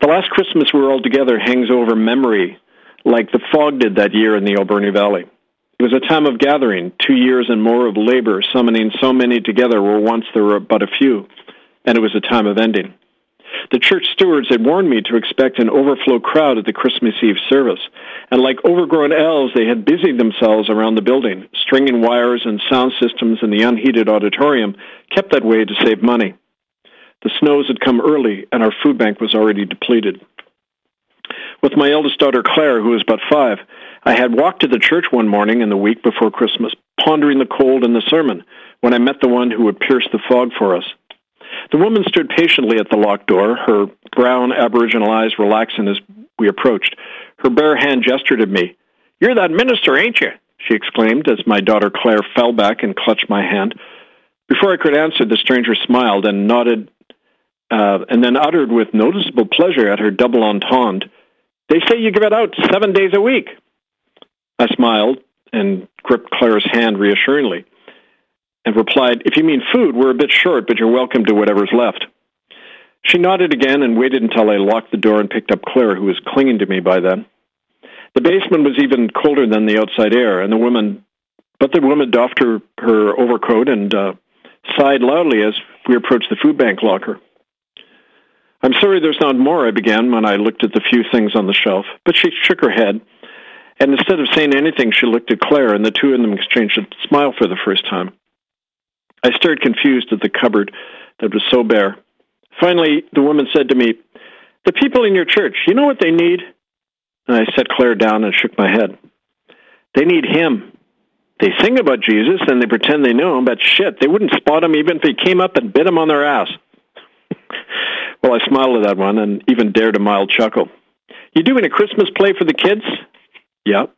The last Christmas we were all together hangs over memory like the fog did that year in the Alberni Valley. It was a time of gathering, two years and more of labor, summoning so many together where once there were but a few, and it was a time of ending. The church stewards had warned me to expect an overflow crowd at the Christmas Eve service, and like overgrown elves, they had busied themselves around the building, stringing wires and sound systems in the unheated auditorium, kept that way to save money. The snows had come early, and our food bank was already depleted. With my eldest daughter Claire, who was but five, I had walked to the church one morning in the week before Christmas, pondering the cold and the sermon, when I met the one who would pierce the fog for us. The woman stood patiently at the locked door, her brown aboriginal eyes relaxing as we approached. Her bare hand gestured at me. You're that minister, ain't you? she exclaimed as my daughter Claire fell back and clutched my hand. Before I could answer, the stranger smiled and nodded, uh, and then uttered with noticeable pleasure at her double entendre, they say you give it out seven days a week. I smiled and gripped Claire's hand reassuringly and replied, If you mean food, we're a bit short, but you're welcome to whatever's left. She nodded again and waited until I locked the door and picked up Claire, who was clinging to me by then. The basement was even colder than the outside air, and the woman, but the woman doffed her, her overcoat and uh, sighed loudly as We approached the food bank locker. I'm sorry there's not more, I began when I looked at the few things on the shelf, but she shook her head, and instead of saying anything, she looked at Claire, and the two of them exchanged a smile for the first time. I stared confused at the cupboard that was so bare. Finally, the woman said to me, The people in your church, you know what they need? And I set Claire down and shook my head. They need him. They sing about Jesus and they pretend they know him, but shit, they wouldn't spot him even if he came up and bit him on their ass. well, I smiled at that one and even dared a mild chuckle. You doing a Christmas play for the kids? Yep.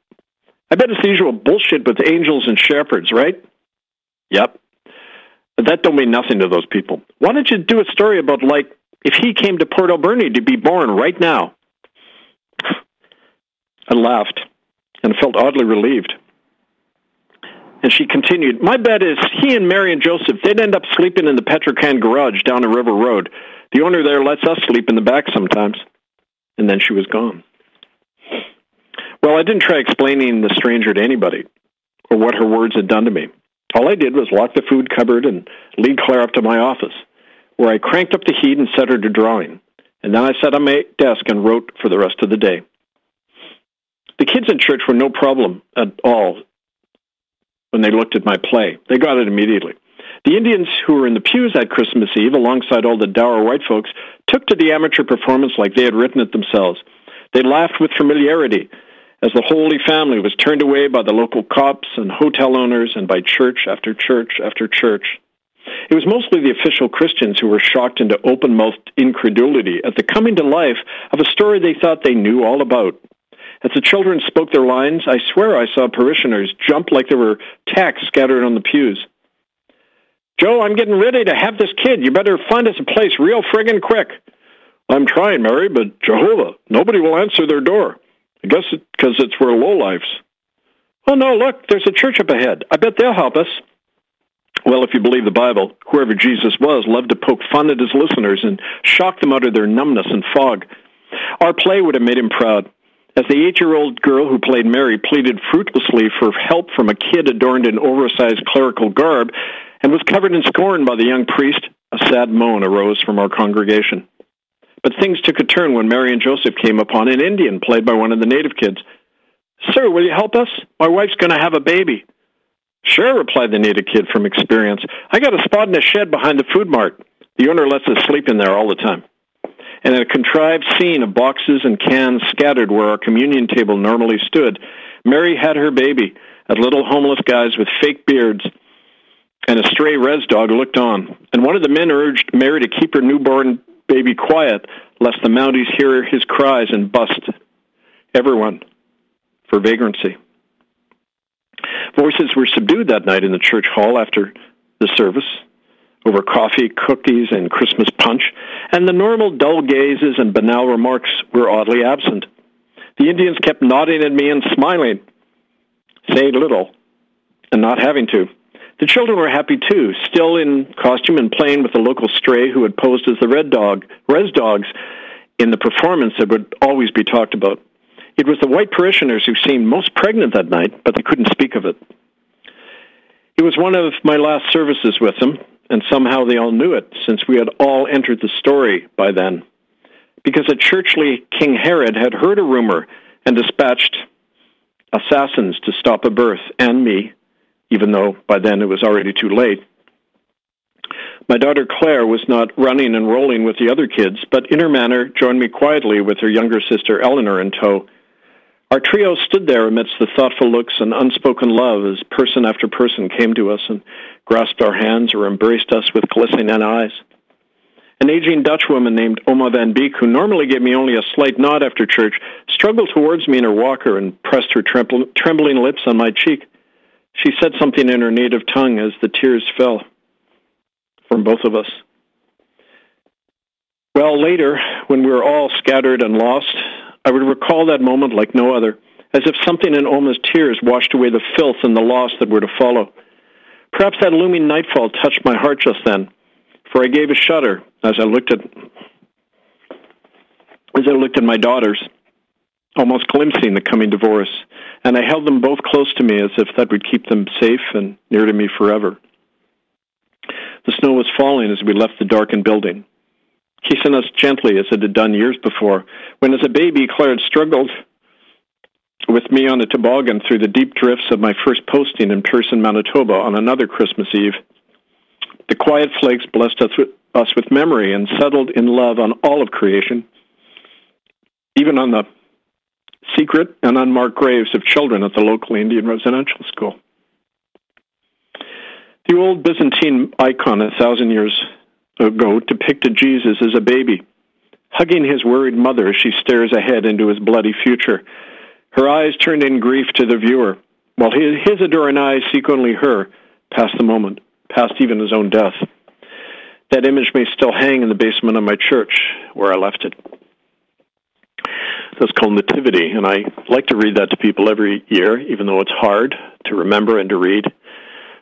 I bet it's the usual bullshit with angels and shepherds, right? Yep. That don't mean nothing to those people. Why don't you do a story about, like, if he came to Port Alberni to be born right now? I laughed and felt oddly relieved. And she continued, My bet is he and Mary and Joseph, they'd end up sleeping in the Petrocan garage down a river road. The owner there lets us sleep in the back sometimes. And then she was gone. Well, I didn't try explaining the stranger to anybody or what her words had done to me. All I did was lock the food cupboard and lead Claire up to my office, where I cranked up the heat and set her to drawing. And then I sat on my desk and wrote for the rest of the day. The kids in church were no problem at all when they looked at my play. They got it immediately. The Indians who were in the pews at Christmas Eve, alongside all the dour white folks, took to the amateur performance like they had written it themselves. They laughed with familiarity as the Holy Family was turned away by the local cops and hotel owners and by church after church after church. It was mostly the official Christians who were shocked into open-mouthed incredulity at the coming to life of a story they thought they knew all about. As the children spoke their lines, I swear I saw parishioners jump like there were tacks scattered on the pews. Joe, I'm getting ready to have this kid. You better find us a place real friggin' quick. I'm trying, Mary, but Jehovah, nobody will answer their door. I guess because it, it's where lowlifes. Oh, no, look, there's a church up ahead. I bet they'll help us. Well, if you believe the Bible, whoever Jesus was loved to poke fun at his listeners and shock them out of their numbness and fog. Our play would have made him proud. As the eight-year-old girl who played Mary pleaded fruitlessly for help from a kid adorned in oversized clerical garb and was covered in scorn by the young priest, a sad moan arose from our congregation. But things took a turn when Mary and Joseph came upon an Indian played by one of the native kids. Sir, will you help us? My wife's going to have a baby. Sure, replied the native kid from experience. I got a spot in a shed behind the food mart. The owner lets us sleep in there all the time. And in a contrived scene of boxes and cans scattered where our communion table normally stood, Mary had her baby, as little homeless guys with fake beards and a stray res dog looked on. And one of the men urged Mary to keep her newborn baby quiet, lest the Mounties hear his cries and bust everyone for vagrancy. Voices were subdued that night in the church hall after the service over coffee, cookies, and Christmas punch, and the normal dull gazes and banal remarks were oddly absent. The Indians kept nodding at me and smiling, saying little and not having to. The children were happy too, still in costume and playing with the local stray who had posed as the red dog, res dogs, in the performance that would always be talked about. It was the white parishioners who seemed most pregnant that night, but they couldn't speak of it. It was one of my last services with them, and somehow they all knew it, since we had all entered the story by then. Because a churchly King Herod had heard a rumor and dispatched assassins to stop a birth and me even though by then it was already too late. My daughter Claire was not running and rolling with the other kids, but in her manner joined me quietly with her younger sister Eleanor in tow. Our trio stood there amidst the thoughtful looks and unspoken love as person after person came to us and grasped our hands or embraced us with glistening eyes. An aging Dutch woman named Oma Van Beek, who normally gave me only a slight nod after church, struggled towards me in her walker and pressed her trembling lips on my cheek. She said something in her native tongue as the tears fell from both of us. Well, later, when we were all scattered and lost, I would recall that moment like no other, as if something in Oma's tears washed away the filth and the loss that were to follow. Perhaps that looming nightfall touched my heart just then, for I gave a shudder as I looked at as I looked at my daughters almost glimpsing the coming divorce, and I held them both close to me as if that would keep them safe and near to me forever. The snow was falling as we left the darkened building. Kissing us gently as it had done years before, when as a baby Claire had struggled with me on a toboggan through the deep drifts of my first posting in Pierson, Manitoba on another Christmas Eve. The quiet flakes blessed us with, us with memory and settled in love on all of creation, even on the secret and unmarked graves of children at the local Indian residential school. The old Byzantine icon a thousand years ago depicted Jesus as a baby, hugging his worried mother as she stares ahead into his bloody future her eyes turned in grief to the viewer, while his, his adoring eyes seek only her, past the moment, past even his own death. That image may still hang in the basement of my church, where I left it. That's called Nativity, and I like to read that to people every year, even though it's hard to remember and to read.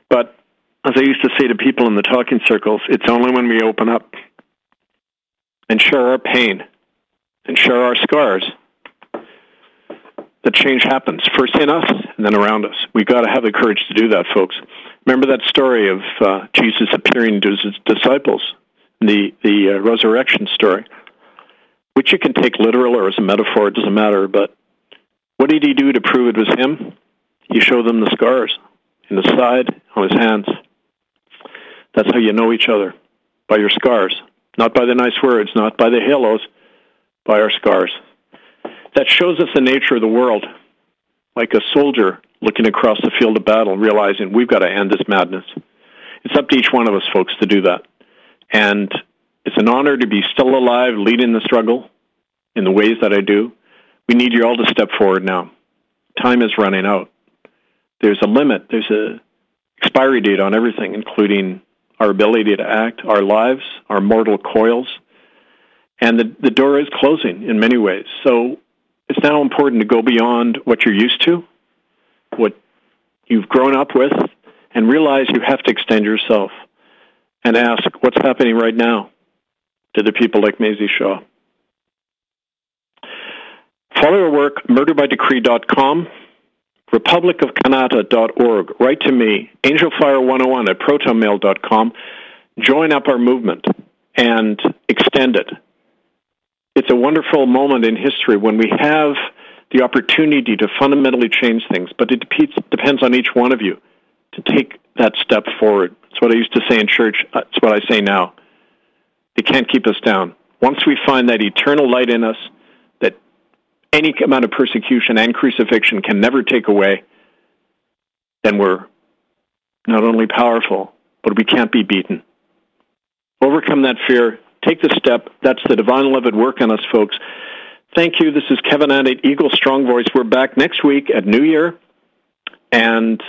But as I used to say to people in the talking circles, it's only when we open up and share our pain and share our scars that change happens first in us and then around us. We've got to have the courage to do that, folks. Remember that story of uh, Jesus appearing to his disciples, the the uh, resurrection story, which you can take literal or as a metaphor. It doesn't matter. But what did he do to prove it was him? He showed them the scars in his side, on his hands. That's how you know each other by your scars, not by the nice words, not by the halos, by our scars that shows us the nature of the world, like a soldier looking across the field of battle, realizing we've got to end this madness. It's up to each one of us, folks, to do that. And it's an honor to be still alive, leading the struggle in the ways that I do. We need you all to step forward now. Time is running out. There's a limit. There's a expiry date on everything, including our ability to act, our lives, our mortal coils. And the, the door is closing in many ways. So it's now important to go beyond what you're used to, what you've grown up with, and realize you have to extend yourself and ask what's happening right now to the people like Maisie Shaw. Follow our work, murderbydecree.com, republicofcanada.org, Write to me, angelfire101 at protonmail.com. Join up our movement and extend it it's a wonderful moment in history when we have the opportunity to fundamentally change things, but it depends on each one of you to take that step forward. It's what I used to say in church. It's what I say now. They can't keep us down. Once we find that eternal light in us that any amount of persecution and crucifixion can never take away, then we're not only powerful, but we can't be beaten. Overcome that fear, take the step. That's the divine love at work on us, folks. Thank you. This is Kevin Annett, Eagle Strong Voice. We're back next week at New Year, and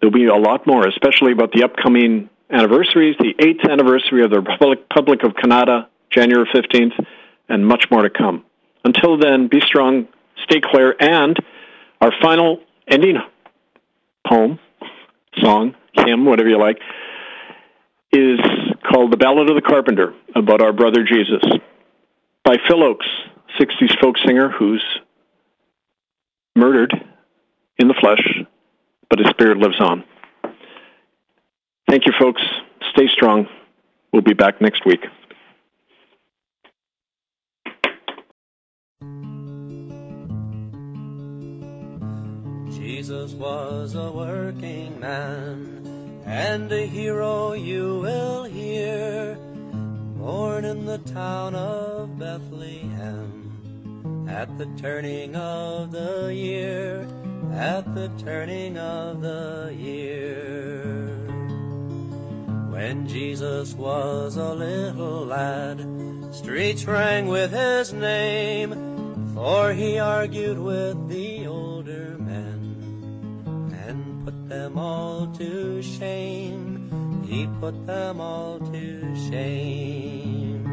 there'll be a lot more, especially about the upcoming anniversaries, the eighth anniversary of the Republic, Republic of Canada, January 15th, and much more to come. Until then, be strong, stay clear, and our final ending poem, song, hymn, whatever you like, is called The Ballad of the Carpenter about our brother Jesus by Phil Ochs, 60s folk singer who's murdered in the flesh, but his spirit lives on. Thank you, folks. Stay strong. We'll be back next week. Jesus was a working man and a hero you will hear, born in the town of Bethlehem, at the turning of the year, at the turning of the year. When Jesus was a little lad, streets rang with his name, for he argued with the older men and put them all to shame. He put them all to shame.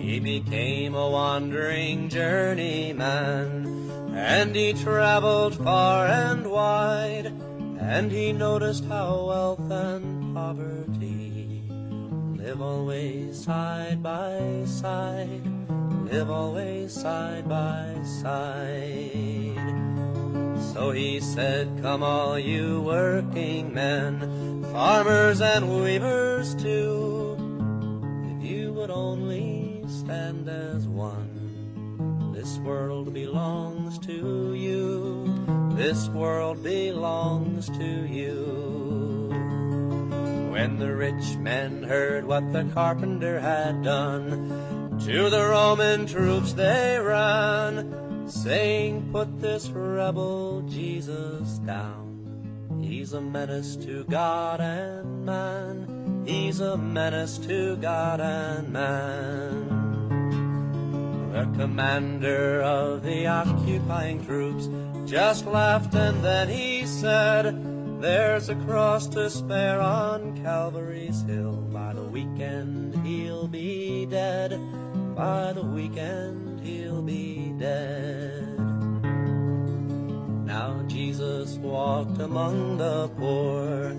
He became a wandering journeyman, and he traveled far and wide, and he noticed how wealth and poverty live always side by side, live always side by side. So he said, Come all you working men, farmers and weavers too, if you would only stand as one. This world belongs to you, this world belongs to you. When the rich men heard what the carpenter had done, to the Roman troops they ran, saying, Put this rebel Jesus down. He's a menace to God and man. He's a menace to God and man. The commander of the occupying troops just laughed and then he said, there's a cross to spare on Calvary's hill. By the weekend he'll be dead. By the weekend he'll be dead. Now Jesus walked among the poor,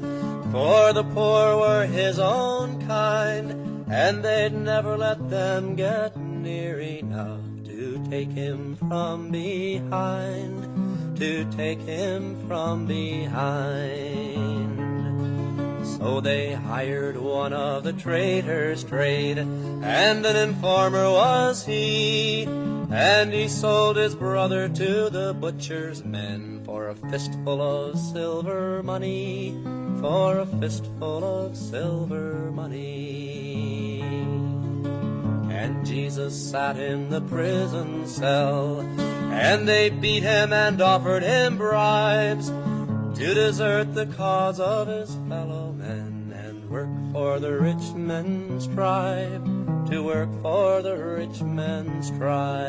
for the poor were his own kind, and they'd never let them get near enough to take him from behind to take him from behind. So they hired one of the traitors' trade, and an informer was he. And he sold his brother to the butcher's men for a fistful of silver money, for a fistful of silver money. And Jesus sat in the prison cell and they beat him and offered him bribes to desert the cause of his fellow men and work for the rich men's tribe, to work for the rich men's tribe.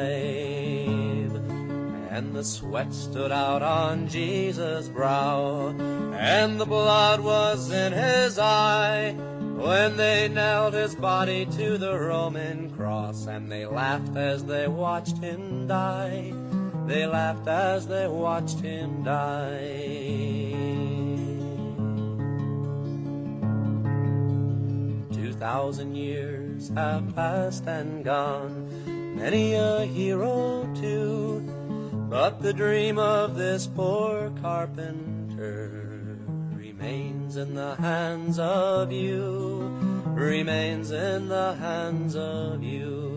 And the sweat stood out on Jesus' brow, and the blood was in his eye when they nailed his body to the Roman cross, and they laughed as they watched him die. They laughed as they watched him die. Two thousand years have passed and gone, many a hero too, but the dream of this poor carpenter remains in the hands of you, remains in the hands of you.